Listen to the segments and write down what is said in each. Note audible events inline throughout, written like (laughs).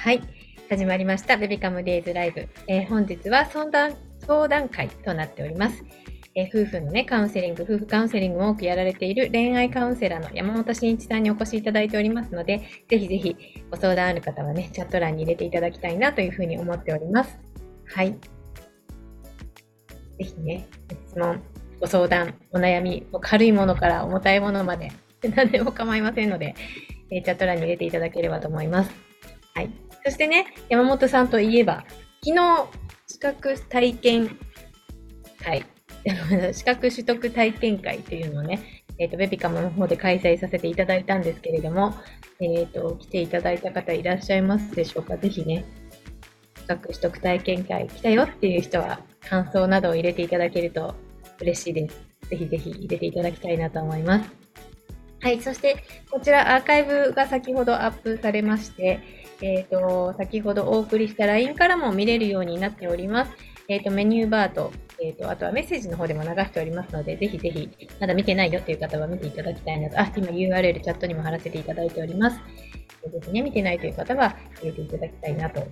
はい。始まりました。ベビカムデイズライブ。えー、本日は相談、相談会となっております。えー、夫婦のね、カウンセリング、夫婦カウンセリングを多くやられている恋愛カウンセラーの山本慎一さんにお越しいただいておりますので、ぜひぜひご相談ある方はね、チャット欄に入れていただきたいなというふうに思っております。はい。ぜひね、質問、ご相談、お悩み、軽いものから重たいものまで、何でも構いませんので、え、チャット欄に入れていただければと思います。はい。そしてね、山本さんといえば、昨日、資格体験会、(laughs) 資格取得体験会というのをね、えっ、ー、と、ベビカムの方で開催させていただいたんですけれども、えっ、ー、と、来ていただいた方いらっしゃいますでしょうか？ぜひね、資格取得体験会来たよっていう人は、感想などを入れていただけると嬉しいです。ぜひぜひ入れていただきたいなと思います。はい、そしてこちらアーカイブが先ほどアップされまして、えっ、ー、と、先ほどお送りした LINE からも見れるようになっております。えっ、ー、と、メニューバーと、えっ、ー、と、あとはメッセージの方でも流しておりますので、ぜひぜひ、まだ見てないよっていう方は見ていただきたいなと。あ、今 URL チャットにも貼らせていただいております。ぜひね、見てないという方は入れていただきたいなと、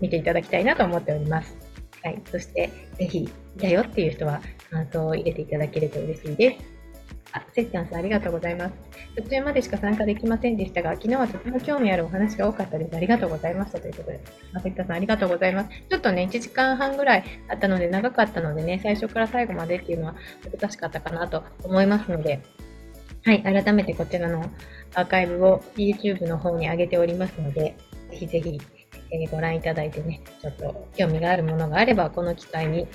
見ていただきたいなと思っております。はい。そして、ぜひ、いたよっていう人は感想を入れていただけると嬉しいです。あ、せっちゃんさんありがとうございます。途中までしか参加できませんでしたが、昨日はとても興味あるお話が多かったです。ありがとうございましたということで。あ、せっちゃんさんありがとうございます。ちょっとね、1時間半ぐらいあったので、長かったのでね、最初から最後までっていうのは難しかったかなと思いますので、はい、改めてこちらのアーカイブを YouTube の方に上げておりますので、ぜひぜひ、えー、ご覧いただいてね、ちょっと興味があるものがあれば、この機会に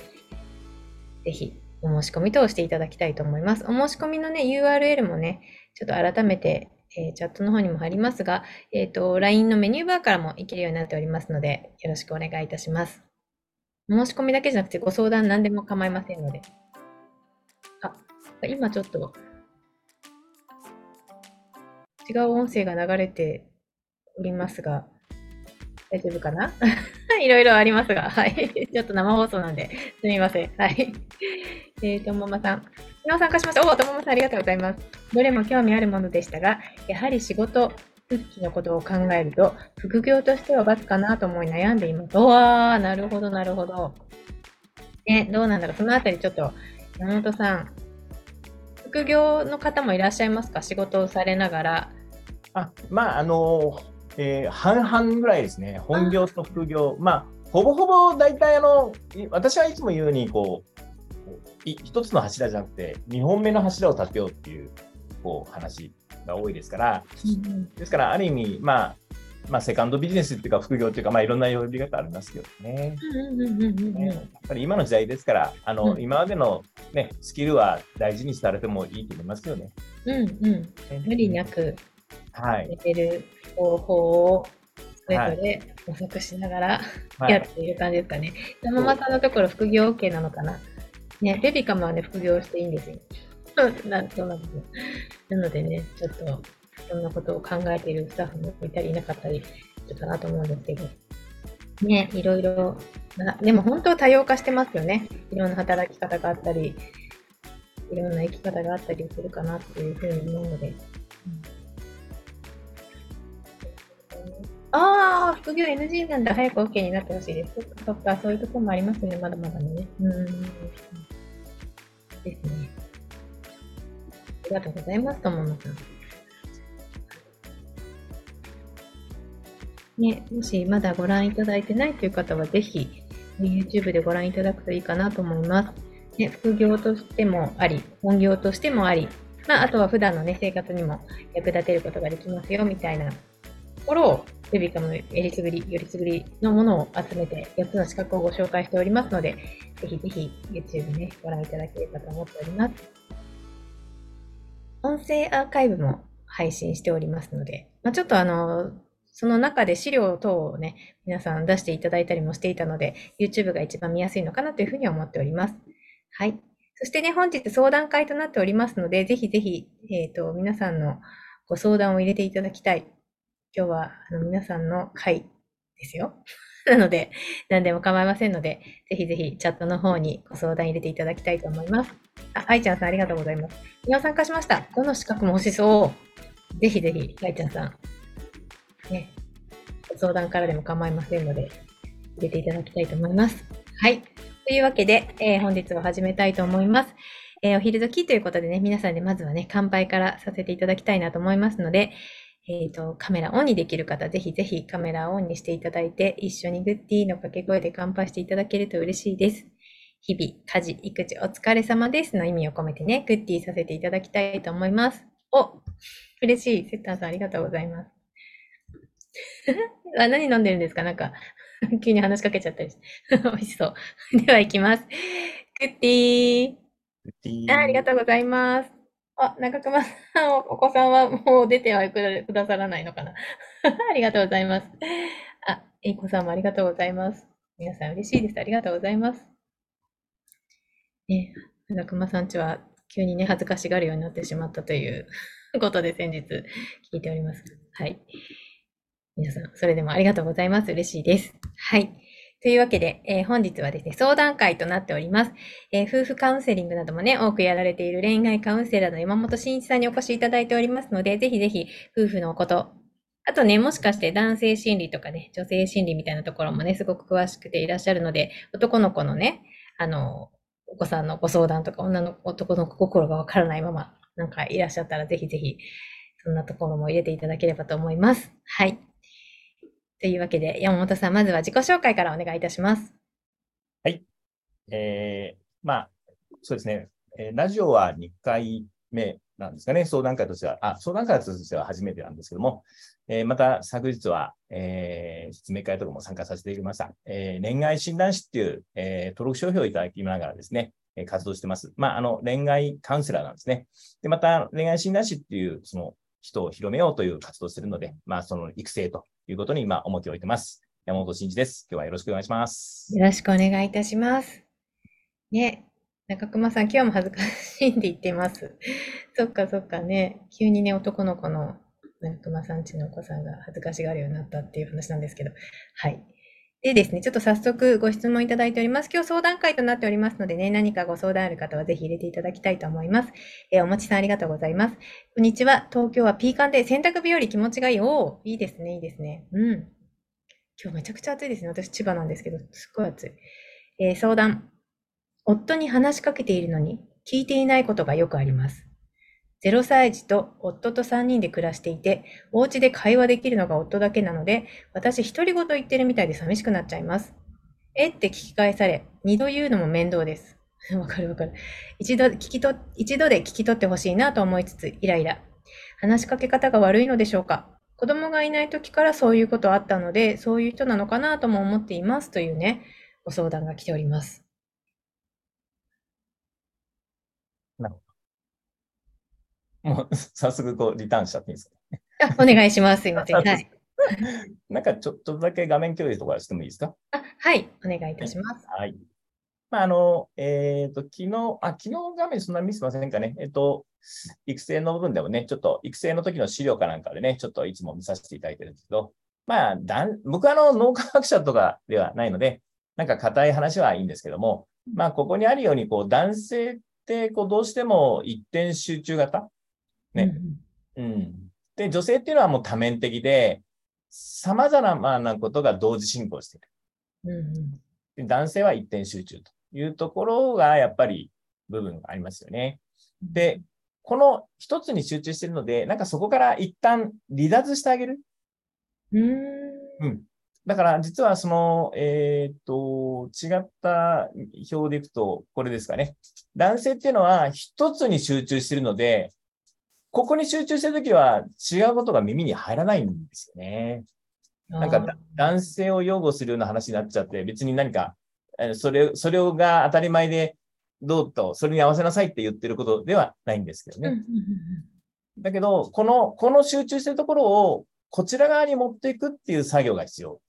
ぜひお申し込みとしていただきたいと思います。お申し込みのね、URL もね、ちょっと改めて、えー、チャットの方にも貼りますが、えっ、ー、と、LINE のメニューバーからも行けるようになっておりますので、よろしくお願いいたします。お申し込みだけじゃなくて、ご相談何でも構いませんので。あ、今ちょっと、違う音声が流れておりますが、大丈夫かな？(laughs) いろいろありますが、はい。(laughs) ちょっと生放送なんで、すみません。はい。えー、ともまさん。昨日参加しました。おともまさんありがとうございます。どれも興味あるものでしたが、やはり仕事、復帰のことを考えると、副業としては罰かなと思い悩んでいます。おー、なるほど、なるほど。ね、どうなんだろう。そのあたりちょっと、山本さん、副業の方もいらっしゃいますか？仕事をされながら。あ、まあ、あのえー、半々ぐらいですね、本業と副業、まあ、ほぼほぼ大体あの、私はいつも言うように、こう、一つの柱じゃなくて、2本目の柱を立てようっていうこう話が多いですから、うん、ですから、ある意味、まあ、まあ、セカンドビジネスっていうか、副業っていうか、まあ、いろんな呼び方ありますけどね。やっぱり今の時代ですから、あの、うん、今までの、ね、スキルは大事にされてもいいと思いますよね。うんうん。無理なく、はい。レベル方法をそれぞれ模索しながらやっている感じですかね。はい、ママさんのところ副業 OK なのかなね、ベビカムはね、副業していいんですよ。なそうなんですよ。なのでね、ちょっと、そんなことを考えているスタッフもいたりいなかったりするかなと思うんですけど。ね、いろいろ、でも本当は多様化してますよね。いろんな働き方があったり、いろんな生き方があったりするかなっていうふうに思うので。うんああ、副業 NG なんだ。早く OK になってほしいです。そっか、そっか、そういうところもありますね。まだまだね。うん。ですね。ありがとうございます、とものさん。ね、もしまだご覧いただいてないという方は、ぜひ、YouTube でご覧いただくといいかなと思います。ね、副業としてもあり、本業としてもあり、まあ、あとは普段のね、生活にも役立てることができますよ、みたいなところをベビカムのえりすぐり、よりすぐりのものを集めて4つの資格をご紹介しておりますので、ぜひぜひ YouTube ね、ご覧いただければと思っております。音声アーカイブも配信しておりますので、まあ、ちょっとあの、その中で資料等をね、皆さん出していただいたりもしていたので、YouTube が一番見やすいのかなというふうに思っております。はい。そしてね、本日相談会となっておりますので、ぜひぜひ、えっ、ー、と、皆さんのご相談を入れていただきたい。今日はあの皆さんの会ですよ。(laughs) なので、何でも構いませんので、ぜひぜひチャットの方にご相談入れていただきたいと思います。あ、愛ちゃんさんありがとうございます。今参加しました。この資格も欲しそう。ぜひぜひ、愛ちゃんさん。ね。ご相談からでも構いませんので、入れていただきたいと思います。はい。というわけで、えー本日は始めたいと思います。えーお昼時ということでね、皆さんでまずはね、乾杯からさせていただきたいなと思いますので、えっ、と、カメラオンにできる方、ぜひぜひカメラオンにしていただいて、一緒にグッディの掛け声で乾杯していただけると嬉しいです。日々、家事、育児、お疲れ様ですの意味を込めてね、グッディさせていただきたいと思います。お嬉しい。セッターさんありがとうございます。(laughs) あ何飲んでるんですか？なんか、(laughs) 急に話しかけちゃったりして。(laughs) 美味しそう。では行きます。グッディー。あありがとうございます。あ、中熊さん、お子さんはもう出てはくだくださらないのかな？(laughs) ありがとうございます。あ、えいこさんもありがとうございます。皆さん嬉しいです。ありがとうございます。ね、中熊さんちは急にね、恥ずかしがるようになってしまったという (laughs) ことで先日聞いております。はい。皆さん、それでもありがとうございます。嬉しいです。はい。というわけで、えー本日はですね、相談会となっております。えー夫婦カウンセリングなどもね、多くやられている恋愛カウンセラーの山本慎一さんにお越しいただいておりますので、ぜひぜひ夫婦のこと、あとね、もしかして男性心理とかね、女性心理みたいなところもね、すごく詳しくていらっしゃるので、男の子のね、あの、お子さんのご相談とか、女の男の子心がわからないまま、なんかいらっしゃったら、ぜひぜひ、そんなところも入れていただければと思います。はい。というわけで、山本さん、まずは自己紹介からお願いいたします。はいえーまあ、そうですね、えーラジオは2回目なんですかね、相談会としては、あ、相談会としては初めてなんですけども、えーまた昨日は、えー説明会とかも参加させていただきました。えー恋愛診断士っていう、えー登録商標をいただきながらですね、活動してます。まあ、あの、恋愛カウンセラーなんですね。で、また、恋愛診断士っていう、その、人を広めようという活動をしているので、まあ、その育成ということに今、重きを置いてます。山本真二です。今日はよろしくお願いします。よろしくお願いいたします。ね、中熊さん、今日も恥ずかしいんで言ってます。そっかそっかね、急にね、男の子の中熊さんちのお子さんが恥ずかしがるようになったっていう話なんですけど、はい。でですね、ちょっと早速ご質問いただいております。今日相談会となっておりますのでね、何かご相談ある方はぜひ入れていただきたいと思います。えーおもちさんありがとうございます。こんにちは。東京はピーカンで洗濯日和気持ちがいい。おいいですね、いいですね。うん。今日めちゃくちゃ暑いですね。私千葉なんですけど、すっごい暑い。えー相談。夫に話しかけているのに聞いていないことがよくあります。0歳児と夫と3人で暮らしていて、お家で会話できるのが夫だけなので、私独り言言ってるみたいで寂しくなっちゃいます。えって聞き返され、二度言うのも面倒です。(laughs) わかるわかる。一度聞きと、一度で聞き取ってほしいなと思いつつ、イライラ。話しかけ方が悪いのでしょうか子供がいない時からそういうことあったので、そういう人なのかなとも思っていますというね、ご相談が来ております。もう早速こうリターンしちゃっていいですか？あ、お願いします。すいません。(laughs) はい。なんかちょっとだけ画面共有とかしてもいいですか？あ、はい。お願いいたします。はい。まあ、あの、えっ、と、昨日、あ、昨日画面そんなに見せませんかね？えっ、と、育成の部分でもね、ちょっと育成の時の資料かなんかでね、ちょっといつも見させていただいてるんですけど、まあ、だん僕はあの脳科学者とかではないので、なんか硬い話はいいんですけども、まあ、ここにあるように、こう、男性って、こう、どうしても一点集中型ねうん。で、女性っていうのはもう多面的で、様々なことが同時進行している。うん男性は一点集中というところがやっぱり部分がありますよね。で、この一つに集中しているので、なんかそこから一旦離脱してあげる。うーん。うん。だから実はその、えっ、と、違った表でいくと、これですかね。男性っていうのは一つに集中しているので、ここに集中してるときは違うことが耳に入らないんですよね。なんかだ男性を擁護するような話になっちゃって、別に何か、えーそれ、それが当たり前で、どうと、それに合わせなさいって言ってることではないんですけどね。だけど、この、この集中してるところを、こちら側に持っていくっていう作業が必要。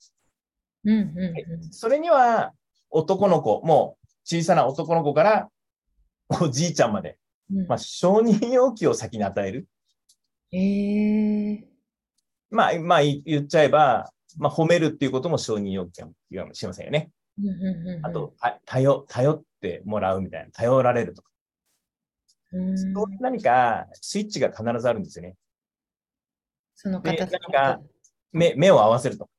うんうんうんそれには、男の子、もう小さな男の子から、おじいちゃんまで、うんまあ、承認要求を先に与える。ええまあ、まあ、い言っちゃえば、まあ、褒めるっていうことも承認要求かもしれませんよね。うんうんうんうんあと、た頼、頼ってもらうみたいな、頼られるとか。うんそういう何かスイッチが必ずあるんですよね。でその方何か目、目を合わせると。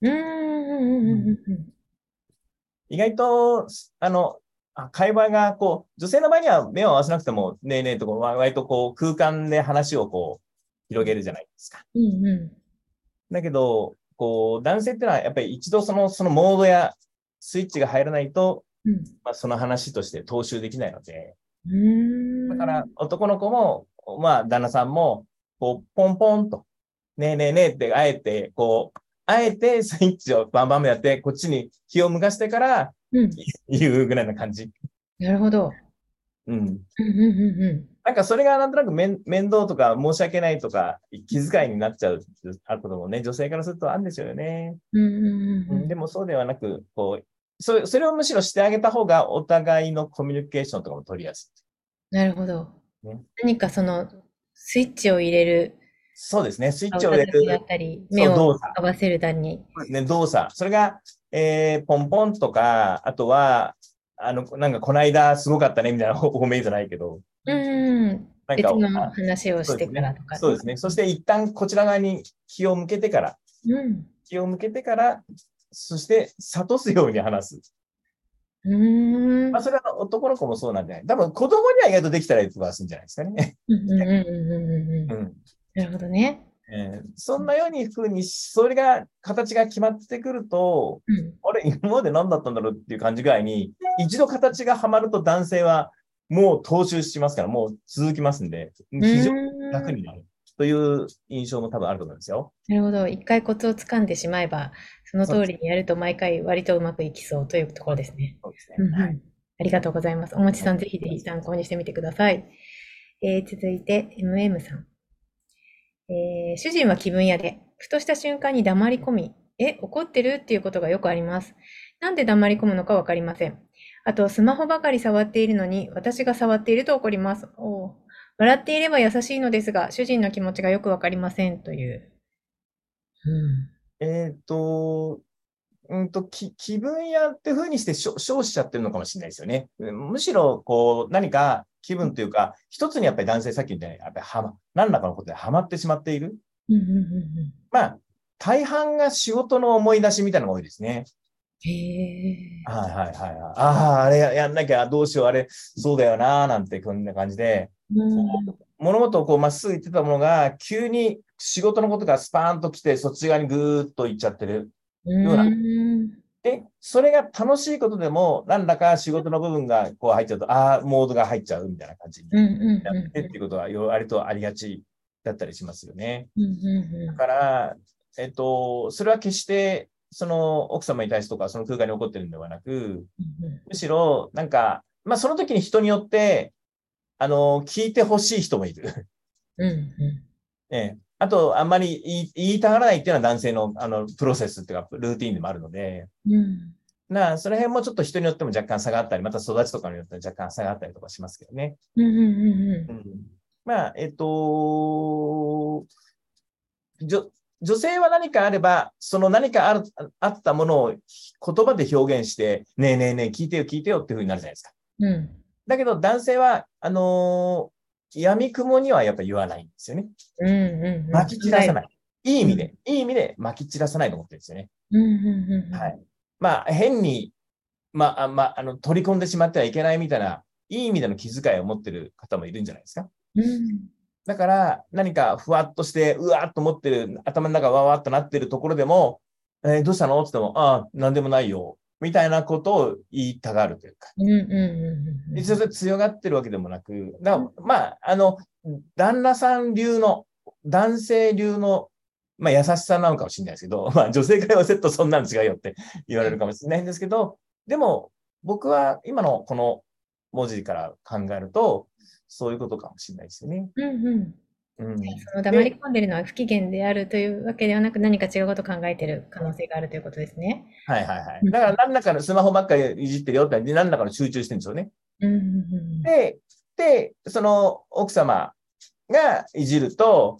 うんうんうんうんうん意外と、あの、あ会話が、こう、女性の場合には目を合わせなくても、ねえねえとこう、わ割とこう、空間で話をこう、広げるじゃないですか。うんうだけど、こう、男性ってのはやっぱり一度その、そのモードやスイッチが入らないと、ん。まあ、その話として踏襲できないので、うんうん。だから男の子も、まあ、旦那さんも、こう、ポンポンと、ねえねえねえって、あえて、こう、あえてスイッチをバンバンやって、こっちに気を向かしてからうん言うぐらいな感じ。なるほど。うん。うんうんうんうなんかそれがなんとなく面面倒とか申し訳ないとか気遣いになっちゃうあることもね、女性からするとあるんですよね。ん。うんうんうんうんでもそうではなく、こう、そそれをむしろしてあげた方がお互いのコミュニケーションとかも取りやすい。なるほどね。何かそのスイッチを入れる、そうですね。スイッおチを入れだる動作合わせる段に。ね、動作。それが、えー、ポンポンとか、あとは、あの、なんかこの間すごかったねみたいな (laughs) 褒めじゃないけど、うんうん。なんか、話をしてそうですねからとか。そうですね。そして一旦こちら側に気を向けてから、うん。気を向けてから、そして諭すように話す。うーん。まあ、それは男の子もそうなんじゃない？多分子供には意外とできたらいいとかするんじゃないですかね。うんうんうんうんうんうんうん。なるほどね。えーそんなように風に、それが、形が決まってくると、うん。あれ、今まで何だったんだろうっていう感じぐらいに、一度形がはまると男性はもう踏襲しますから、もう続きますんで、非常に楽になるという印象も多分あると思うんですよ。なるほど。一回コツをつかんでしまえば、その通りにやると毎回割とうまくいきそうというところですね。そうですね。はい。ありがとうございます。おもちさん、ぜひぜひ参考にしてみてください。えー続いて、MM さん。えー主人は気分屋で、ふとした瞬間に黙り込み、え、怒ってる？っていうことがよくあります。なんで黙り込むのかわかりません。あと、スマホばかり触っているのに、私が触っていると怒ります。お笑っていれば優しいのですが、主人の気持ちがよくわかりませんという。うんえっ、と、うんと、き気分屋って風にしてしょ称しちゃってるのかもしれないですよね。むしろ、こう、何か気分というか、一つにやっぱり男性さっきみたいに、やっぱりはま、何らかのことでハマってしまっている。まあ、大半が仕事の思い出しみたいなのが多いですね。へえ。はいはいはいはい。ああ、あれややんなきゃどうしよう、あれ、そうだよなーなんてこんな感じで、うん物事をこうまっすぐ言ってたものが、急に仕事のことがスパーンと来て、そっち側にぐーっと行っちゃってる。ようなうんで、それが楽しいことでも、何らか仕事の部分がこう入っちゃうと、ああ、モードが入っちゃうみたいな感じになってっていうことは、よ割とありがちだったりしますよね。だから、えっと、それは決して、その奥様に対してとか、その空間に起こってるんではなく、うんむしろ、なんか、まあ、その時に人によって、あの、聞いてほしい人もいる。うんうん (laughs) ええ。あと、あんまり言い言いたがらないっていうのは男性の、あの、プロセスっていうか、ルーティンでもあるので、うんなあ、その辺もちょっと人によっても若干差があったり、また育ちとかによって若干差があったりとかしますけどね。うんうんうんうん。まあ、えっと、じょ女性は何かあれば、その何かあるあったものを言葉で表現して、ねえねえねえ、聞いてよ聞いてよっていうふうになるじゃないですか。うんだけど男性は、あのー闇雲にはやっぱ言わないんですよね。うんうんうん巻き散らさない。いい意味で、いい意味で巻き散らさないと思ってるんですよね。うんうんうんはい。まあ、変に、まあ、あまあ、あの、取り込んでしまってはいけないみたいな、いい意味での気遣いを持ってる方もいるんじゃないですか。うんだから、何かふわっとして、うわーっと思ってる、頭の中わわっとなってるところでも、えーどうしたの？って言っても、ああ、なんでもないよ。みたいなことを言いたがるというか。うんうんうんうん一応それ強がってるわけでもなく、だまあ、あの、旦那さん流の、男性流の、まあ、優しさなのかもしれないですけど、(laughs) まあ、女性からはセットそんなの違うよって言われるかもしれないんですけど、でも、僕は今のこの文字から考えると、そういうことかもしれないですよね。うんうんうん。その黙り込んでるのは不機嫌であるというわけではなく何か違うことを考えている可能性があるということですね。はいはいはい。だから何らかのスマホばっかりいじってるよって、何らかの集中してるんですよね。うんうんうんで、で、その奥様がいじると、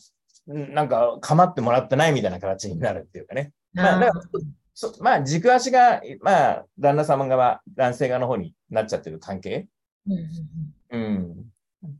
んなんか構ってもらってないみたいな形になるっていうかね。まあ、だからそまあ、軸足が、まあ、旦那様側、男性側の方になっちゃってる関係。うん。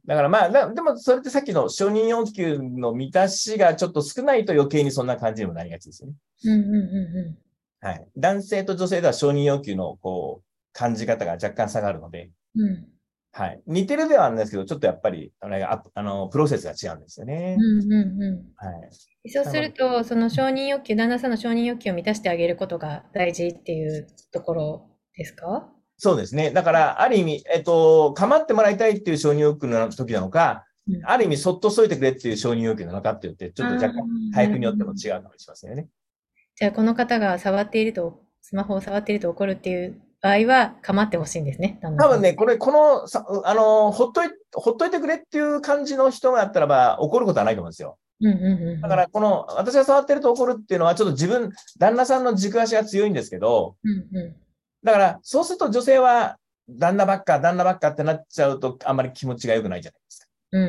だからまあ、だでもそれってさっきの承認欲求の満たしがちょっと少ないと余計にそんな感じにもなりがちですよね。うんうんうんはい。男性と女性では承認要求の、こう、感じ方が若干差があるので、うん。はい。似てるではあるんですけど、ちょっとやっぱり、あれが、ああの、プロセスが違うんですよねう。んうんうはい。ん。そうすると、その承認欲求、旦那さんの承認欲求を満たしてあげることが大事っていうところですか？そうですね。だから、ある意味、えっと、構ってもらいたいっていう承認欲求の時なのか、うんある意味、そっとしといてくれっていう承認欲求なのかって言って、ちょっと若干、タイプによっても違うかもしれませんよね。じゃあ、この方が触っていると、スマホを触っていると怒るっていう場合は、構ってほしいんですね、多分ね、これ、この、さあの、ほっとい、ほっといてくれっていう感じの人がやったらば、怒ることはないと思うんですよ。うんうんうんうん。だから、この、私が触ってると怒るっていうのは、ちょっと自分、旦那さんの軸足が強いんですけど、うんうだから、そうすると女性は、旦那ばっか、旦那ばっかってなっちゃうと、あんまり気持ちが良くないじゃないですか。ん。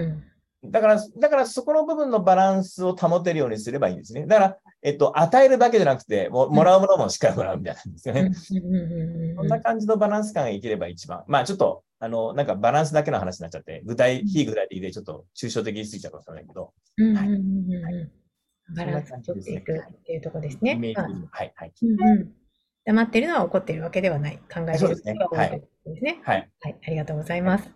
うん。だから、だからそこの部分のバランスを保てるようにすればいいんですね。だから、えっと、与えるだけじゃなくて、ももらうものもしっかりもらうみたいなんですようんね。そんな感じのバランス感がいければ一番。まあ、ちょっと、あの、なんかバランスだけの話になっちゃって、具体、非具体的でちょっと抽象的にすぎちゃうかもしれないけど。バランスを取っていくっていうところですね。はい、はい。うんうん。黙っているのは怒っているわけではない。考えているそうですねことが多いということですね。はい。はい、ありがとうございます。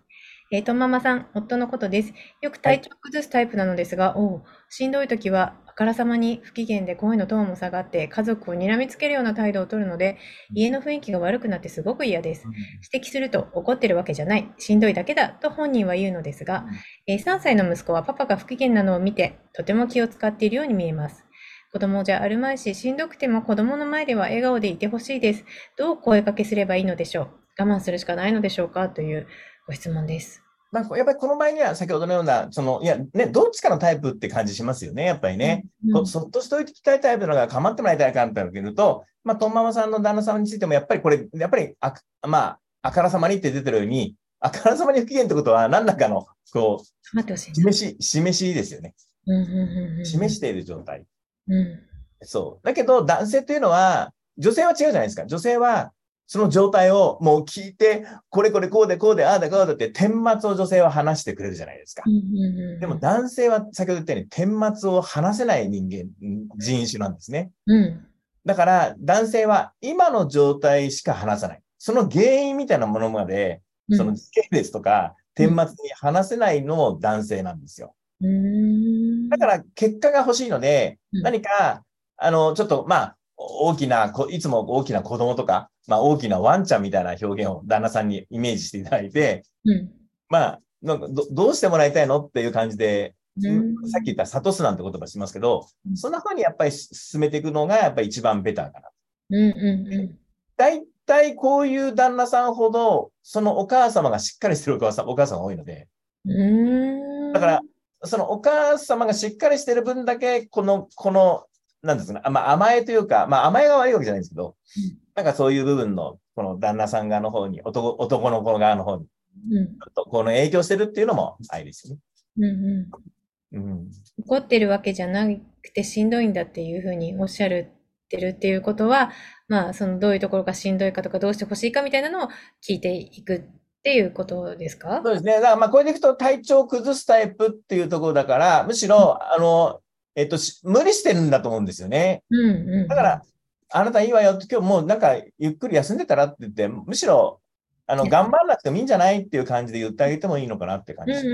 えーとママさん、夫のことです。よく体調を崩すタイプなのですが、おうしんどい時は、あからさまに不機嫌で声のトーンも下がって、家族を睨みつけるような態度を取るので、家の雰囲気が悪くなってすごく嫌です。指摘すると、怒ってるわけじゃない、しんどいだけだと本人は言うのですが、えー3歳の息子はパパが不機嫌なのを見て、とても気を使っているように見えます。子供じゃあるまいし、しんどくても子供の前では笑顔でいてほしいです。どう声かけすればいいのでしょう？我慢するしかないのでしょうか？というご質問です。なんかやっぱりこの場合には先ほどのような、その、いや、ね、どっちかのタイプって感じしますよね、やっぱりね。うんこそっとしておいてきたいタイプのが構ってもらいたいかっていうと、まあ、トンママさんの旦那様についても、やっぱりこれ、やっぱりあ、まあ、あからさまにって出てるように、あからさまに不機嫌ってことは、何らかの、こう、示し、示しですよね。示している状態。うんそう。だけど、男性っていうのは、女性は違うじゃないですか。女性は、その状態をもう聞いて、これこれこうでこうで、ああだこうだって、顛末を女性は話してくれるじゃないですかでも男性は先ほど言ったように、顛末を話せない人間、人種なんですね。うんだから、男性は今の状態しか話さない。その原因みたいなものまで、うんその時系列とか、顛末に話せないのも男性なんですよ。うーんだから、結果が欲しいので、うん。何か、あの、ちょっと、まあ、大きな、こいつも大きな子供とか、まあ、大きなワンちゃんみたいな表現を旦那さんにイメージしていただいて、うん。まあ、なんかどどうしてもらいたいのっていう感じで、うん。さっき言った諭すなんて言葉しますけど、うん。そんな風にやっぱり進めていくのがやっぱり一番ベターかな。うんうんうん。大体こういう旦那さんほど、そのお母様がしっかりしてるお母さんお母さんが多いので、だから、そのお母様がしっかりしてる分だけ、この、この、なんですかまあ、甘えというか、まあ甘えが悪いわけじゃないんですけど、うんなんかそういう部分の、この旦那さん側の方に、男男の子側の方に、うんとこの影響してるっていうのも愛ですよね。うんうんうん。怒ってるわけじゃなくてしんどいんだっていうふうにおっしゃるってるっていうことは、まあ、そのどういうところがしんどいかとかどうしてほしいかみたいなのを聞いていくっていうことですか？そうですね。だからまあこれでいくと体調を崩すタイプっていうところだから、むしろ、あの、えっと、し無理してるんだと思うんですよね。うんうん。だから、あなたいいわよって、今日もうなんかゆっくり休んでたらって言って、むしろ、あの、うん頑張らなくてもいいんじゃないっていう感じで言ってあげてもいいのかなって感じです。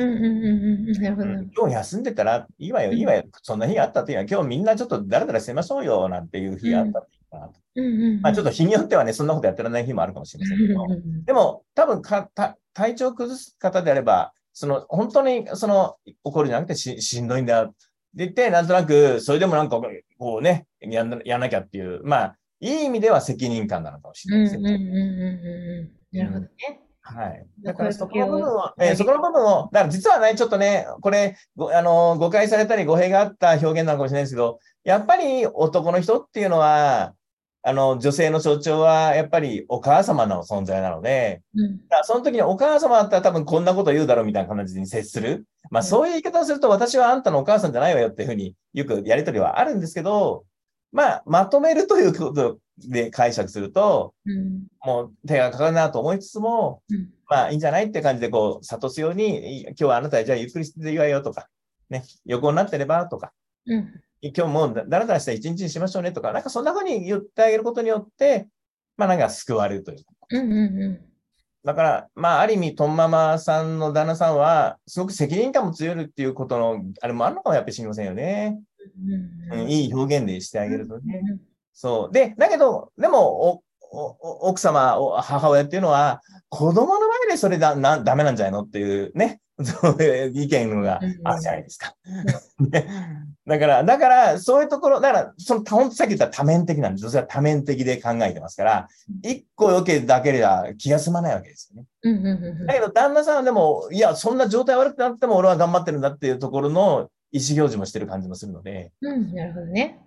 今日休んでたらいいわよ、うんいいわよ。そんな日があったっていうのは、今日みんなちょっとだらだらしてましょうよ、なんていう日があったっかなと。うんうんうん。まあちょっと日によってはね、そんなことやってられない日もあるかもしれませんけど。うんでも、多分かた体調崩す方であれば、その、本当に、その、怒るんじゃなくてししんどいんだって言って、なんとなく、それでもなんか、こうね、やんなやんなきゃっていう、まあ、いい意味では責任感なのかもしれうんないですね。なるほどね。はい。だからそこの部分を、えーそこの部分を、だから実はね、ちょっとね、これ、ごあのー誤解されたり語弊があった表現なのかもしれないですけど、やっぱり男の人っていうのは、あの、女性の象徴は、やっぱりお母様の存在なので、うん。だからその時にお母様だったら多分こんなこと言うだろうみたいな感じに接する。まあうん。そういう言い方をすると私はあんたのお母さんじゃないわよっていうふうによくやりとりはあるんですけど、まあまとめるということで解釈すると、うん。もう手がかかるなと思いつつも、うんまあいいんじゃないって感じでこう諭すように、い今日はあなたじゃあゆっくりしていいわよとか、ね、横になってればとか、うん今日もうだだらだらした一日にしましょうねとか、なんかそんな風に言ってあげることによって、まあなんか救われるというか。うんうんうだから、まあ、ある意味、トンママさんの旦那さんは、すごく責任感も強いっていうことの、あれもあるのかもやっぱり知りませんよね。ん。うん、いい表現でしてあげるとね。うんそう。で、だけど、でも、おおお奥様、お母親っていうのは、子供の前でそれだなダメなんじゃないのっていうね、そういう意見があるじゃないですか。(laughs) ねだから、だから、そういうところ、だから、その、ほんとさっき言った多面的なんです。女性は多面的で考えてますから、一個良けだけでは気が済まないわけですよね。うんうんうんだけど、旦那さんはでも、いや、そんな状態悪くなっても俺は頑張ってるんだっていうところの意思表示もしてる感じもするので、うん、なるほどね。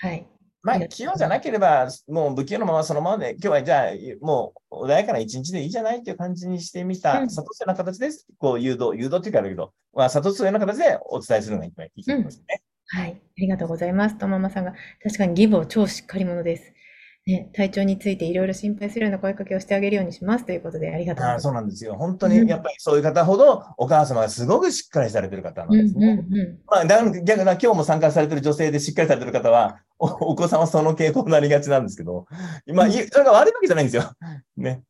はい。まあ、器用じゃなければ、もう不器用のままそのままで、今日はじゃあ、もう穏やかな一日でいいじゃないっていう感じにしてみた、うん諭すような形です。こう、誘導、誘導っていうかあるけど、まあ、諭すような形でお伝えするのがいいと思いますね。はい。ありがとうございます。とママさんが、確かに義母超しっかり者です。ね、体調についていろいろ心配するような声かけをしてあげるようにしますということでありがとうございます。そうなんですよ。本当に、やっぱりそういう方ほど、お母様がすごくしっかりされてる方なんですね。うんうんまあ、だ逆な、今日も参加されてる女性でしっかりされてる方は、おお子さんはその傾向になりがちなんですけど、まあ、いそれが悪いわけじゃないんですよ。(laughs) ね。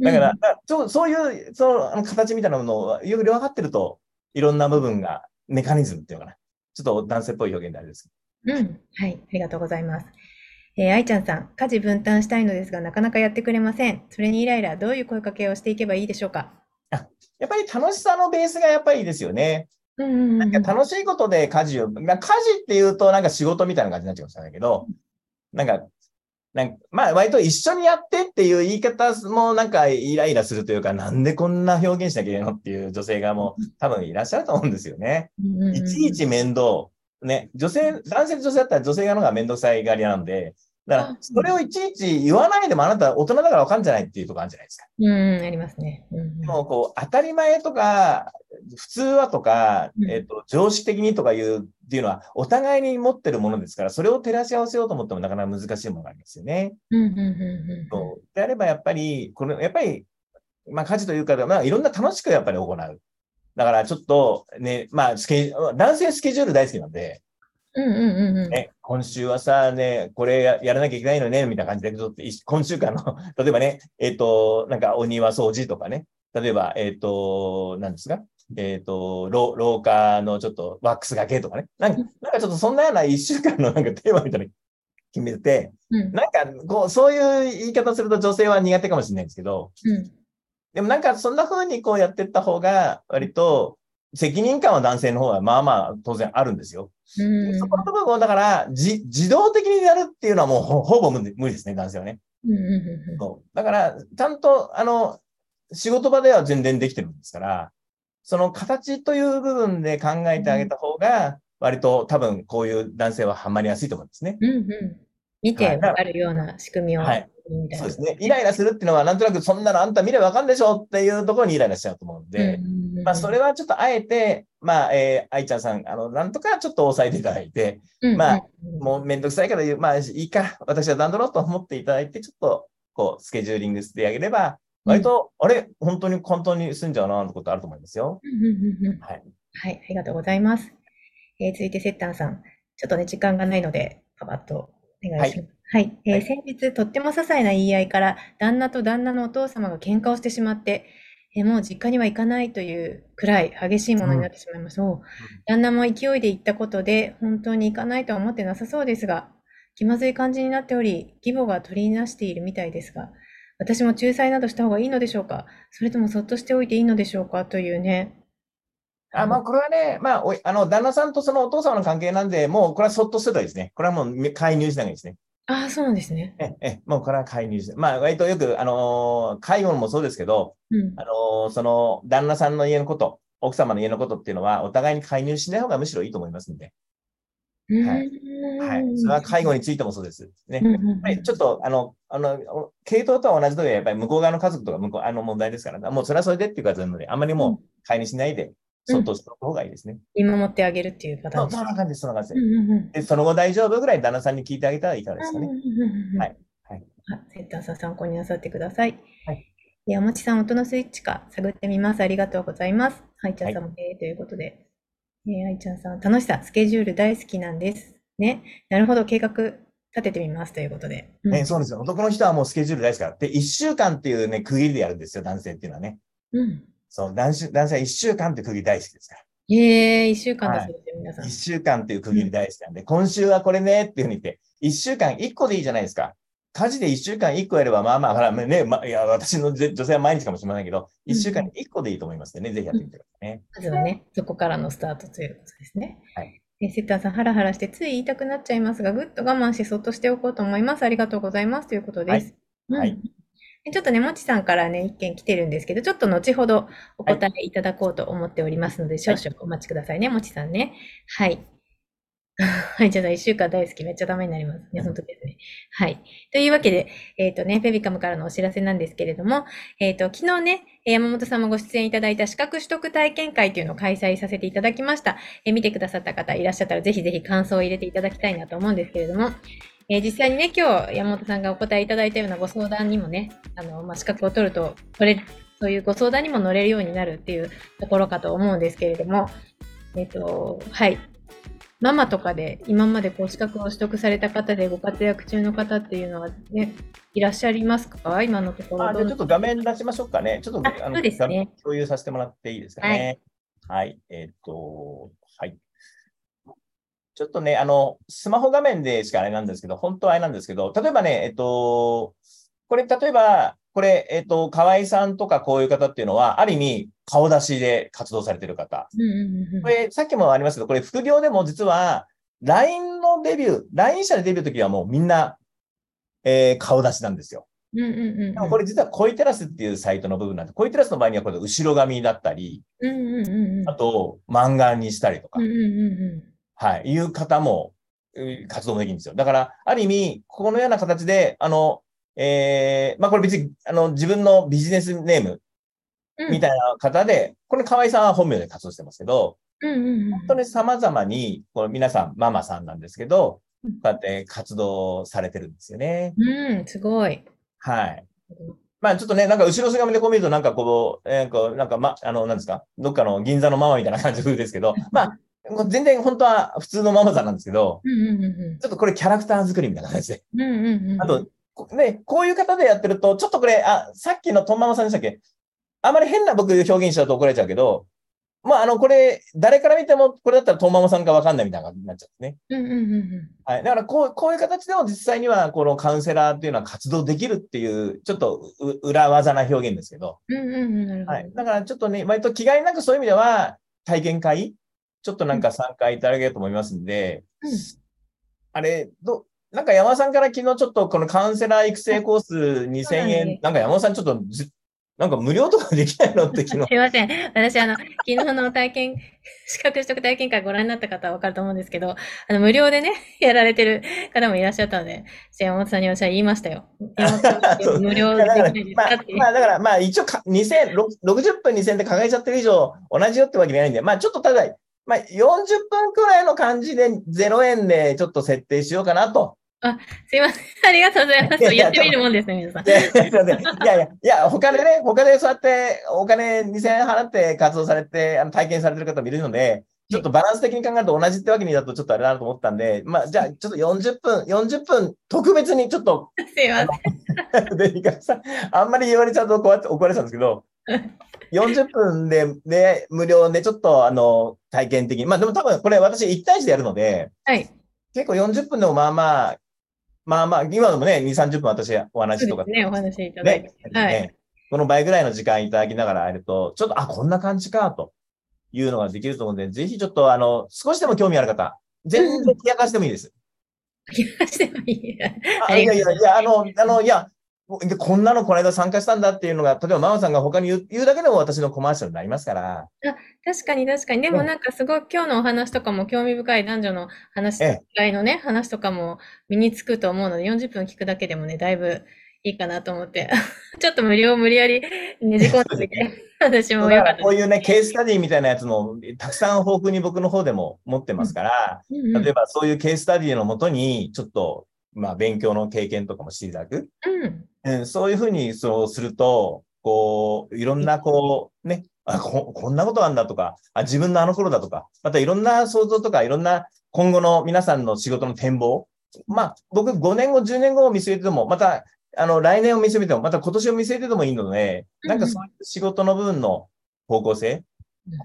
うん。だから、だからちょそういう、その形みたいなものをよく分かってると、いろんな部分が、メカニズムっていうのかな。ちょっと男性っぽい表現であれですけうん。はい。ありがとうございます。えー、愛ちゃんさん、家事分担したいのですが、なかなかやってくれません。それにイライラ、どういう声かけをしていけばいいでしょうか？ど、やっぱり楽しさのベースがやっぱりいいですよね。うんうんうん。なんか楽しいことで家事を、まあ、家事っていうとなんか仕事みたいな感じになっちゃうかもしれないけど、なんか、なんかまあ割と一緒にやってっていう言い方もなんかイライラするというか、なんでこんな表現しなきゃいけないのっていう女性がもう多分いらっしゃると思うんですよね。いちいち面倒。ね、女性、男性と女性だったら女性側の方が面倒くさいがりなんで、だからあ、それをいちいち言わないでもあなた大人だからわかんじゃないっていうところあるんじゃないですか。うんうん、ありますね。うんうんでも、こう、当たり前とか、普通はとかう、んえっと、常識的にとかいうっていうのは、お互いに持ってるものですから、それを照らし合わせようと思ってもなかなか難しいものがありますよね。うんうんうんであれば、やっぱり、これ、やっぱり、まあ、家事というか、まあ、いろんな楽しくやっぱり行う。だから、ちょっと、ね、まあ、スケジュール、男性スケジュール大好きなんで、うんうんうんうん。ね、今週はさ、ね、これややらなきゃいけないのね、みたいな感じで、ちょっと一今週間の、(laughs) 例えばね、えっ、と、なんかお庭掃除とかね、例えば、えっ、と、何ですか？えっ、と廊、廊下のちょっとワックスがけとかね。なんか、なんかちょっとそんなような一週間のなんかテーマみたいなの (laughs) 決めて、うん。なんか、こう、そういう言い方すると女性は苦手かもしれないんですけど、うん。でもなんかそんな風にこうやっていった方が、割と責任感は男性の方がまあまあ当然あるんですよ。うんそこの部分をだから、じ自動的にやるっていうのはもうほ (laughs) ほぼ無理ですね、男性はね。うんだから、ちゃんと、あの、仕事場では全然できてるんですから、その形という部分で考えてあげた方が、割と多分こういう男性はハマりやすいと思うんですね。うんうん。見てわかるような仕組みを。はいそうですね。イライラするっていうのは、なんとなくそんなのあんた見ればわかんでしょっていうところにイライラしちゃうと思うんで、うんうんまあ、それはちょっとあえて、まあ、えー、愛ちゃんさん、あの、なんとかちょっと抑えていただいて、うんまあうんもうめんどくさいから言う、まあいいか、私は段取ろうと思っていただいて、ちょっと、こう、スケジューリングしてあげれば、割と、あれ、本当に簡単に済んじゃうな、ってことあると思いますよ。うんうんうんうんはい。はい、ありがとうございます。えー続いて、セッタンさん。ちょっとね、時間がないので、パパッとお願いします。はい。えーはい先日、とっても些細な言い合いから、旦那と旦那のお父様が喧嘩をしてしまって、えーもう実家には行かないというくらい激しいものになってしまいました。おう旦那も勢いで行ったことで、本当に行かないとは思ってなさそうですが、気まずい感じになっており、義母が取りなしているみたいですが、私も仲裁などした方がいいのでしょうか？それともそっとしておいていいのでしょうか？というね。あまあ、これはね、まあ、おいあの、旦那さんとそのお父様の関係なんで、もう、これはそっとしてたらいいですね。これはもう、介入しないいですね。ああ、そうなんですね。え、え、もうこれは介入して。まあ、割とよく、あのー介護もそうですけど、うん。あのーその、旦那さんの家のこと、奥様の家のことっていうのは、お互いに介入しない方がむしろいいと思いますんで。はいはい。それは介護についてもそうです。ね。はい、ちょっと、あの、あの、系統とは同じで、やっぱり向こう側の家族とか向こう、あの問題ですから、もうそれはそれでっていう感じなので、あんまりもう、介入しないで、そっとした方がいいですね。見守ってあげるっていうパターそンですうそんな感じです、そんな感じうんで。うんうんで、その後大丈夫ぐらい旦那さんに聞いてあげたらいかがですかね。はいはいあセッターさん参考になさってください。はい。で、おもちさん、音のスイッチか探ってみます。ありがとうございます。はい、ちゃんさんも、えーということで、えー、愛ちゃんさん、楽しさ、スケジュール大好きなんです。ね。なるほど。計画立ててみますということで。うんね、そうですよ。男の人はもうスケジュール大事から。で、1週間っていうね、区切りでやるんですよ、男性っていうのはね。うん。そう、男子男性は1週間って区切り大好きですから。ええ一週間だそうですよ、皆さん1。週間っていう区切り大好きなんで、今週はこれねっていうふうに言って、1週間1個でいいじゃないですか。家事で1週間1個やれば、まあまあ、ほらね、まあ、いや、私の女性は毎日かもしれませんけど、1週間に1個でいいと思いますんでね、ぜひやってみてくださいね。まずはね、そこからのスタートということですね。はい。えセッターさん、ハラハラしてつい言いたくなっちゃいますが、ぐっと我慢してそっとしておこうと思います。ありがとうございます。ということです。うんはいでちょっとね、もちさんからね、一件来てるんですけど、ちょっと後ほどお答えいただこうと思っておりますので、少々お待ちくださいね、もちさんね。はい。(laughs) はい、じゃあ一週間大好き、めっちゃダメになりますね。本当ですね。はい。というわけで、えっ、とね、フェビカムからのお知らせなんですけれども、えっ、と、昨日ね、えー山本さんもご出演いただいた資格取得体験会というのを開催させていただきました。えー見てくださった方いらっしゃったら、ぜひぜひ感想を入れていただきたいなと思うんですけれども、えー実際にね、今日山本さんがお答えいただいたようなご相談にもね、あの、まあ、資格を取ると、取れる、そういうご相談にも乗れるようになるっていうところかと思うんですけれども、えっ、と、はい。ママとかで今までこう資格を取得された方でご活躍中の方っていうのはね、いらっしゃいますか？今のところあ、じゃあちょっと画面出しましょうかね。ちょっと、あそうですね共有させてもらっていいですかね。はい。えーっと、はい。ちょっとね、あの、スマホ画面でしかあれなんですけど、本当はあれなんですけど、例えばね、えっと、これ、例えば、これ、えっと、河合さんとかこういう方っていうのは、ある意味、顔出しで活動されてる方。これ、さっきもありましたけど、これ、副業でも実は、LINE のデビュー、LINE 社でデビューの時はもうみんな、えー顔出しなんですよ。これ実はコイテラスっていうサイトの部分なんで、コイテラスの場合にはこれ後ろ髪だったり、あと漫画にしたりとかはい、いう方もえー活動もできるんですよ。だから、ある意味、このような形で、あの、えーまあこれ別に、あの、自分のビジネスネームうんみたいな方で、これ河合さんは本名で活動してますけど、うんうんうん本当に様々に、これ皆さんママさんなんですけど、うんこうやって活動されてるんですよね。うん、すごい。はい。まあちょっとね、なんか後ろ姿でこう見ると、なんかこう、えーこうなんかま、あの、なんですか、どっかの銀座のママみたいな感じ風ですけど、まあ、全然本当は普通のママさんなんですけど、うんうんうんちょっとこれキャラクター作りみたいな感じで。うんうんうんうん。あと、こね、こういう方でやってると、ちょっとこれ、あ、さっきのトンママさんでしたっけ？あまり変な僕表現しちゃうと怒られちゃうけど、まあ、あの、これ、誰から見ても、これだったらトンママさんかわかんないみたいな感じになっちゃうんですね。うんうんうんうん。はい。だから、こう、こういう形でも実際には、このカウンセラーっていうのは活動できるっていう、ちょっとう裏技な表現ですけど、うんうんうん。はい。だから、ちょっとね、割と気概なくそういう意味では、体験会、ちょっとなんか参加いただけると思いますんで、うんあれ、ど、なんか山田さんから昨日ちょっとこのカウンセラー育成コース2000そうなん円で、なんか山田さんちょっとず、なんか無料とかできないのって昨日 (laughs) す。いません。私、あの、昨日の体験、(laughs) 資格取得体験会ご覧になった方はわかると思うんですけど、あの、無料でね、(laughs) やられてる方もいらっしゃったので、山本さんに私は言いましたよ。無料でできないですまあか。まあだから、まあ一応か2000、ろ60分2000で抱えちゃってる以上、同じよってわけじゃないんで、まあちょっとただ、まあ40分くらいの感じで0円でちょっと設定しようかなと。すいません。(laughs) ありがとうございます。いやってみるもんですね、皆さんい。やいやいやいやいや、いや、他でね、他でそうやってお金2000円払って活動されて、あの体験されてる方もいるので、ちょっとバランス的に考えると同じってわけにだとちょっとあれだなと思ったんで、まあじゃあちょっと40分、40分特別にちょっとすいません。で、いかさん、あんまり言われちゃうとこうやって怒られちゃうんですけど、40分で、ね、無料でちょっとあの、体験的に。まあでも多分これ私1対1でやるので、はい。結構40分でもまあまあ、まあまあ、今でもね、2、30分私お話とかね、お話しいただいねて。、はい。ねこの倍ぐらいの時間いただきながらやると、ちょっと、あ、こんな感じか、というのができると思うので、ぜひちょっと、あの、少しでも興味ある方、全然冷やかしてもいいです。気がしてもいい。いやいやいや、あの、あの、いや、でこんなのこの間参加したんだっていうのが、例えばママさんが他に言うだけでも私のコマーシャルになりますから、確かに確かに。でもうんなんかすごい今日のお話とかも興味深い男女の話、ええ違いのね、話とかも身につくと思うので、40分聞くだけでもね、だいぶいいかなと思って、(laughs) ちょっと無料無理やりねじ込んでみて、(laughs) 私だかもよかったこういうね、ケーススタディみたいなやつも、たくさん豊富に僕の方でも持ってますから、す。うんうん例えばそういうケーススタディのもとに、ちょっと、まあ、勉強の経験とかもしていただく。うん。うん、そういうふうにそうすると、こう、いろんな、こう、ね、あこ、こんなことあんだとか、あ、自分のあの頃だとか、またいろんな想像とか、いろんな今後の皆さんの仕事の展望。まあ、僕5年後、10年後を見据えても、また、あの、来年を見据えても、また今年を見据えててもいいので、なんかそういう仕事の部分の方向性。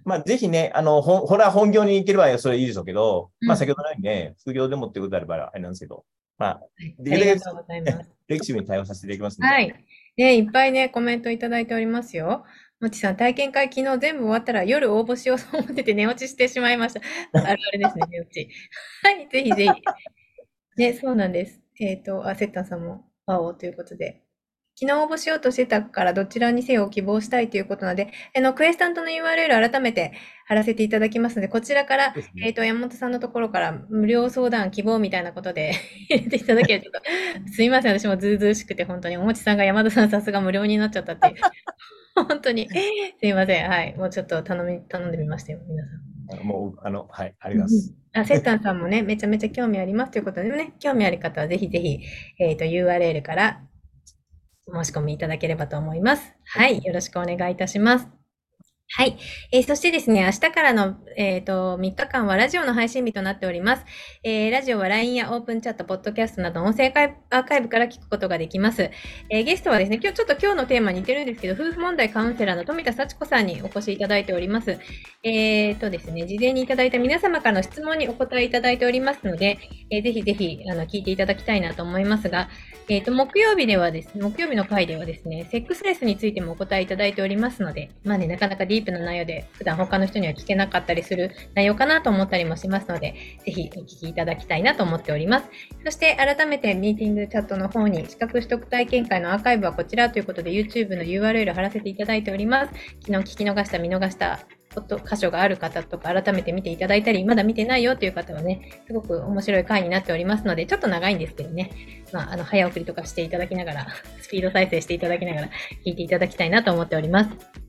まあ、ぜひね、あの、ほ、ほら本業に行ければそれいいでしょうけど、まあ、先ほどのようにね、副業でもっていうことであればあれなんですけど、まあ、できるだけフレキシブルに対応させていただきますので。はい。ね、いっぱいね、コメントいただいておりますよ。もちさん、体験会昨日全部終わったら夜応募しようと思ってて寝落ちしてしまいました。あるあるですね、寝落ち。(laughs) はい、ぜひぜひ。ね、そうなんです。えっ、ー、と、あ、セッタンさんも、青ということで。昨日応募しようとしてたからどちらにせよ希望したいということなので、あの、クエスタントの URL 改めて貼らせていただきますので、こちらから、ね、えっ、ー、と、山本さんのところから無料相談希望みたいなことで (laughs) 入れていただけると、すいません、私もずうずうしくて、本当に、おもちさんが山田さんさすが無料になっちゃったっていう。(laughs) 本当に。すいません。はい。もうちょっと頼み、頼んでみましたよ、皆さん。もう、あの、はい、あります。あ、セッタンさんもね、めちゃめちゃ興味ありますということでね、興味ある方はぜひぜひ、えっ、ー、と、URL から申し込みいただければと思います。はい。よろしくお願いいたします。はい。えー、そしてですね、明日からの、えっ、ー、と、3日間はラジオの配信日となっております。えー、ラジオは LINE やオープンチャット、ポッドキャストなど音声アーカイブから聞くことができます。え、ゲストはですね、今日ちょっと今日のテーマに似てるんですけど、夫婦問題カウンセラーの富田幸子さんにお越しいただいております。えっ、とですね、事前にいただいた皆様からの質問にお答えいただいておりますので、えー、ぜひぜひ、あの、聞いていただきたいなと思いますが、えっ、と、木曜日ではですね、木曜日の回ではですね、セックスレスについてもお答えいただいておりますので、まあね、なかなかディープな内容で普段他の人には聞けなかったりする内容かなと思ったりもしますので、ぜひお聞きいただきたいなと思っております。そして改めてミーティングチャットの方に資格取得体験会のアーカイブはこちらということで YouTube の URL 貼らせていただいております。昨日聞き逃した、見逃したこと箇所がある方とか改めて見ていただいたり、まだ見てないよという方はね、すごく面白い回になっておりますので、ちょっと長いんですけどね、まあ、あの、早送りとかしていただきながら、(laughs) スピード再生していただきながら聞いていただきたいなと思っております。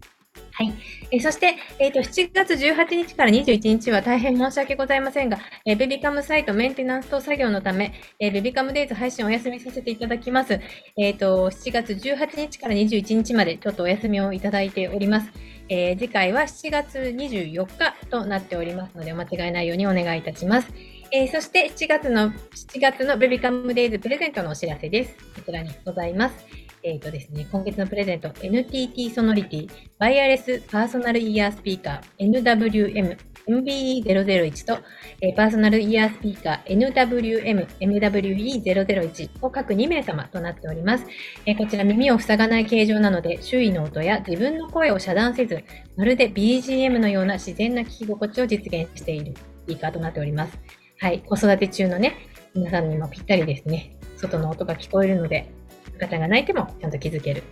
はい。え、そして、えっ、ー、と、7月18日から21日は大変申し訳ございませんが、えー、ベビカムサイトメンテナンス等作業のため、えベビカムデイズ配信をお休みさせていただきます。えっ、と、7月18日から21日までちょっとお休みをいただいております。え次回は7月24日となっておりますので、お間違いないようにお願いいたします。えそして7月の、7月のベビカムデイズプレゼントのお知らせです。こちらにございます。えっ、ー、とですね、今月のプレゼント、NTT ソノリティ、ワイヤレスパーソナルイヤースピーカー、NWM、MBE001 と、えー、パーソナルイヤースピーカー NWM、MWE001 を各2名様となっております。えー、こちら耳を塞がない形状なので、周囲の音や自分の声を遮断せず、まるで BGM のような自然な聞き心地を実現しているスピーカーとなっております。はい、子育て中のね、皆さんにもぴったりですね。外の音が聞こえるので、方が泣いてもちゃんと気づける。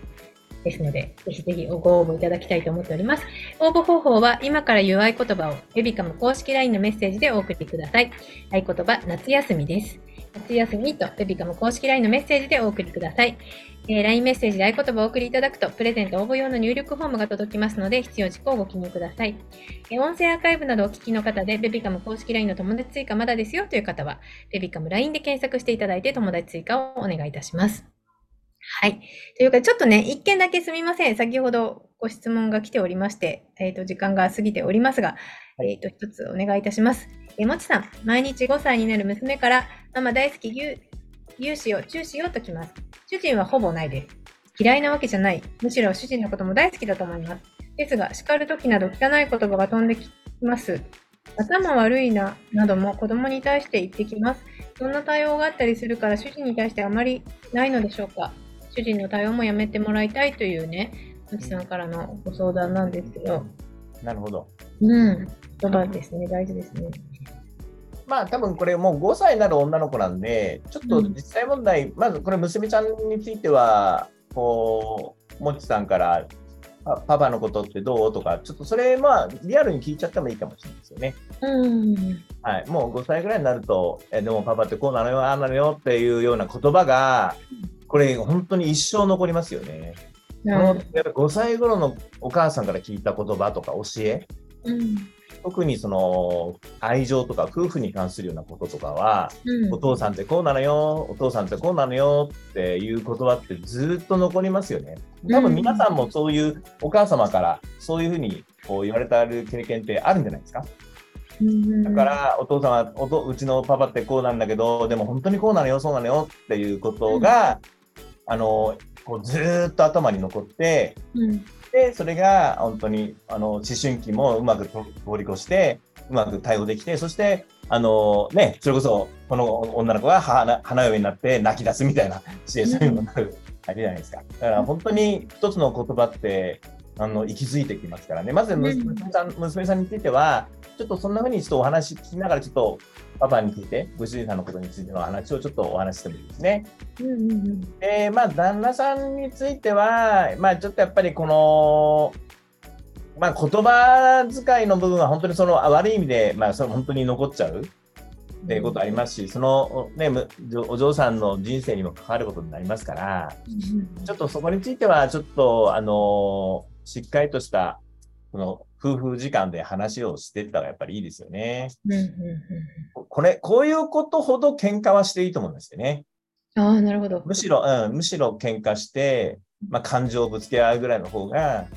ですので、ぜひぜひご応募いただきたいと思っております。応募方法は、今から言う合言葉を、エビカム公式 LINE のメッセージでお送りください。合言葉、夏休みです。夏休みとエビカム公式 LINE のメッセージでお送りください。えー、LINE メッセージで合言葉をお送りいただくと、プレゼント応募用の入力フォームが届きますので、必要事項をご記入ください。えー、音声アーカイブなどお聞きの方で、ベビカム公式 LINE の友達追加まだですよという方は、ベビカム LINE で検索していただいて友達追加をお願いいたします。はい。というか、ちょっとね、一件だけすみません。先ほどご質問が来ておりまして、えっ、ー、と、時間が過ぎておりますが、えっ、ー、と、一つお願いいたします。えもちさん、毎日5歳になる娘から、ママ大好き牛、牛脂をチューしようときます。主人はほぼないです。嫌いなわけじゃない。むしろ主人のことも大好きだと思います。ですが、叱るときなど汚い言葉が飛んできます。頭悪いな、なども子供に対して言ってきます。そんな対応があったりするから主人に対してあまりないのでしょうか主人の対応もやめてもらいたいというね、あきさんからのご相談なんですけど。なるほど。うん。言葉ですね。大事ですね。まあ多分これもう5歳になる女の子なんで、ちょっと実際問題、うん、まずこれ娘ちゃんについては、こう、もちさんからパパのことってどうとか、ちょっとそれ、まあ、リアルに聞いちゃってもいいかもしれないですよね。うん。はい。もう5歳ぐらいになると、えでもパパってこうなのよ、ああなのよっていうような言葉が、これ本当に一生残りますよね。うん、このやっぱ5歳頃のお母さんから聞いた言葉とか教え、うん、特にその愛情とか夫婦に関するようなこととかは、うんお父さんってこうなのよ、お父さんってこうなのよっていう言葉ってずっと残りますよね。多分皆さんもそういうお母様からそういうふうにこう言われたる経験ってあるんじゃないですか？うんだからお父さんはおとうちのパパってこうなんだけど、でも本当にこうなのよ、そうなのよっていうことが、あのこうずーっと頭に残って、うんでそれが本当にあの思春期もうまくと通り越して、うまく対応できて、そしてあの、ね、それこそこの女の子が花花嫁になって泣き出すみたいなシチュエーションにもなるあれじゃないですか。だから本当に一つの言葉ってあの息づいてきますからね。まず娘さん娘さんについては、ちょっとそんな風にちょっとお話聞きながら、ちょっとパパについて、ご主人さんのことについての話をちょっとお話ししてもいいですね。うんうんうん。で、まあ、旦那さんについては、まあ、ちょっとやっぱりこの、まあ、言葉遣いの部分は本当にそのあ悪い意味で、まあ、それ本当に残っちゃうっていうことありますし、その、ね、むお嬢さんの人生にも関わることになりますから、ちょっとそこについては、ちょっと、あのしっかりとした、この夫婦時間で話をしていったらやっぱりいいですよね。うんうんうんこれ、こういうことほど喧嘩はしていいと思うんですよね。ああ、なるほど。むしろ、うん、むしろ喧嘩して、まあ、感情をぶつけ合うぐらいの方が、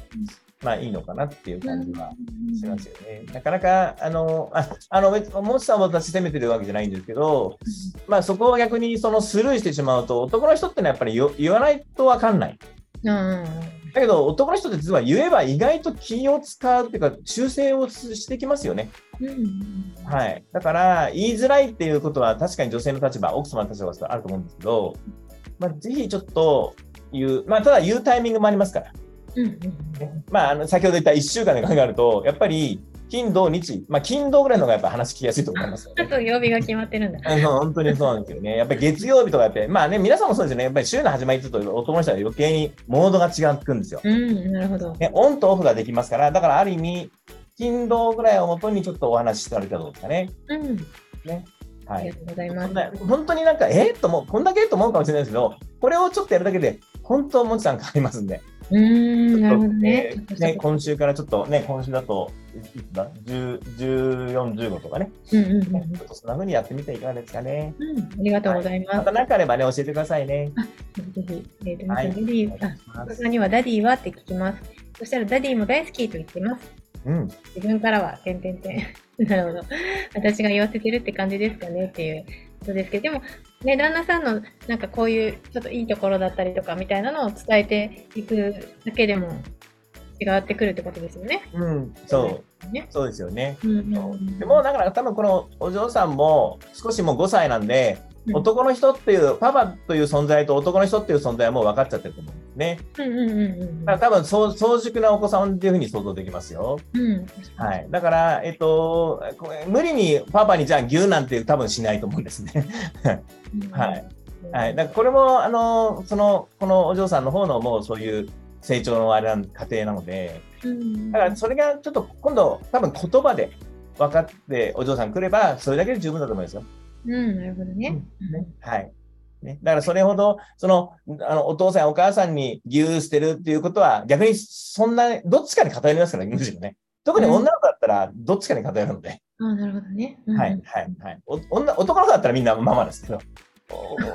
まあいいのかなっていう感じはしますよね。なかなか、あの、ああの、別もちさんも私責めてるわけじゃないんですけど、まあそこを逆にそのスルーしてしまうと、男の人ってのはやっぱり言言わないとわかんない。うんうんだけど男の人って実は言えば意外と気を使うっていうか、修正をしてきますよね。うんうんはい。だから、言いづらいっていうことは確かに女性の立場、奥様の立場はあると思うんですけど、まあ、ぜひちょっと言う、まあ、ただ言うタイミングもありますから。うんうんねまあ、あの先ほど言った1週間で考えると、やっぱり金、土、日、まあ、金、土ぐらいの方がやっぱ話聞きやすいと思いますね。ちょっと曜日が決まってるんだ。あの本当にそうなんですよね。やっぱり月曜日とかやっぱり、まあね、皆さんもそうですよね。やっぱり週の始まりって言うと、男の人は余計にモードが違ってくんですよ。うん、なるほど。ね、オンとオフができますから、だからある意味、金、土ぐらいをもとにちょっとお話ししてられたらどうですかね。うん、ね。はいありが。とうございます。本当になんか、えー、と思う、こんだけと思うかもしれないですけど、これをちょっとやるだけで、本当、もちさん変わりますんで、うーん、なるほどね。ね今週からちょっとね、今週だと、だ、10 14、15とかね、うんうんうんちょっとそんな風にやってみてはいかがですかね。うん、ありがとうございま。ますた何かあればね、教えてくださいね。ぜひ、えーと、はいダディお願いしあ、他にはダディはって聞きます。そしたらダディも大好きと言ってます。うん。自分からは、てんてんてん。(laughs) なるほど。私が言わせてるって感じですかねっていうことですけど、でも、ね、旦那さんのなんかこういうちょっといいところだったりとかみたいなのを伝えていくだけでも違ってくるってことですよね。うん、そう、ね。そうですよね。うんでも、だから多分このお嬢さんも少しもう5歳なんで、うん男の人っていう、パパという存在と男の人っていう存在はもう分かっちゃってると思うんですね。うんうんうんうんだから多分そう早熟なお子さんっていうふうに想像できますよ。うん。はい。だから、えっと、これ無理にパパにじゃあ牛なんて多分しないと思うんですね。(laughs) はい。はい。だからこれも、あの、その、このお嬢さんの方のもうそういう成長のあれなん過程なので、うん。だからそれがちょっと今度多分言葉で分かってお嬢さん来れば、それだけで十分だと思いますよ。うん、なるほどね。ねはい。ね、だからそれほど、その、あの、お父さんやお母さんに牛捨てるっていうことは、逆にそんな、どっちかに偏りますから、むしろね。特に女の子だったら、どっちかに偏るので。ああ、なるほどね。うんはい、はい、はい。お女男の子だったらみんなママですけど、お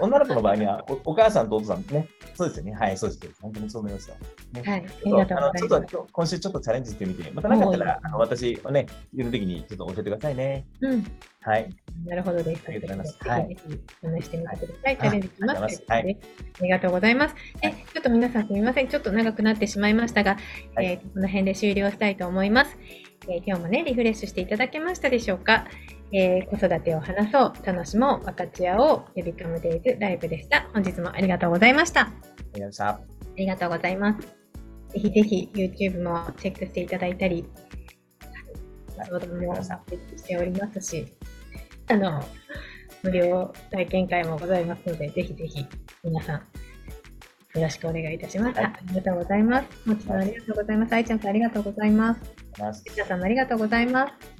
女の子の場合にはお、お母さんとお父さんね。そうですよね。はい、そうです。本当にそう思いますよ。ねはい、ありがとうあのございます。ちょっと今週ちょっとチャレンジしてみて、また何かあったら、あの私をね、いるときにちょっと教えてくださいね。うん、はい。なるほどです。ありがとうございますぜひぜひ試してみてください。チはいャレンジします。ありがとうございありがとうございます。え、ちょっと皆さんすみません。ちょっと長くなってしまいましたが、はいえーこの辺で終了したいと思います。えー今日もね、リフレッシュしていただけましたでしょうか？えー子育てを話そう、楽しもう、分かち合おう、ベビカムデイズライブでした。本日もありがとうございました。ありがとうございました。ありがとうございます。ぜひぜひ YouTube もチェックしていただいたり、相談もしておりますし、あの、無料体験会もございますので、ぜひぜひ皆さん、よろしくお願いいたします。はいありがとうございます。もちさんありがとうございます。愛ちゃんさんありがとうございます。ます。ゆちゃさんもありがとうございます。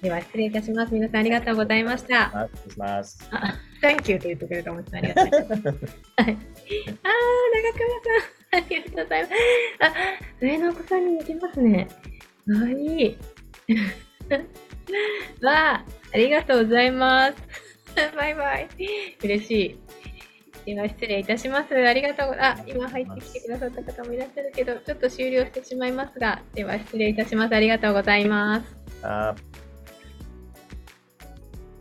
では失礼いたします。皆さんありがとうございました。失礼します。あ、Thank you と言ってくれたもんありがとうございます。はい。あー、長倉さん、ありがとうございます。あ、上のお子さんに似てますね。かわいい。わあ、ありがとうございます。バイバイ。嬉しい。では失礼いたします。ありがとうごあ、今入ってきてくださった方もいらっしゃるけど、ちょっと終了してしまいますが、では失礼いたします。ありがとうございます。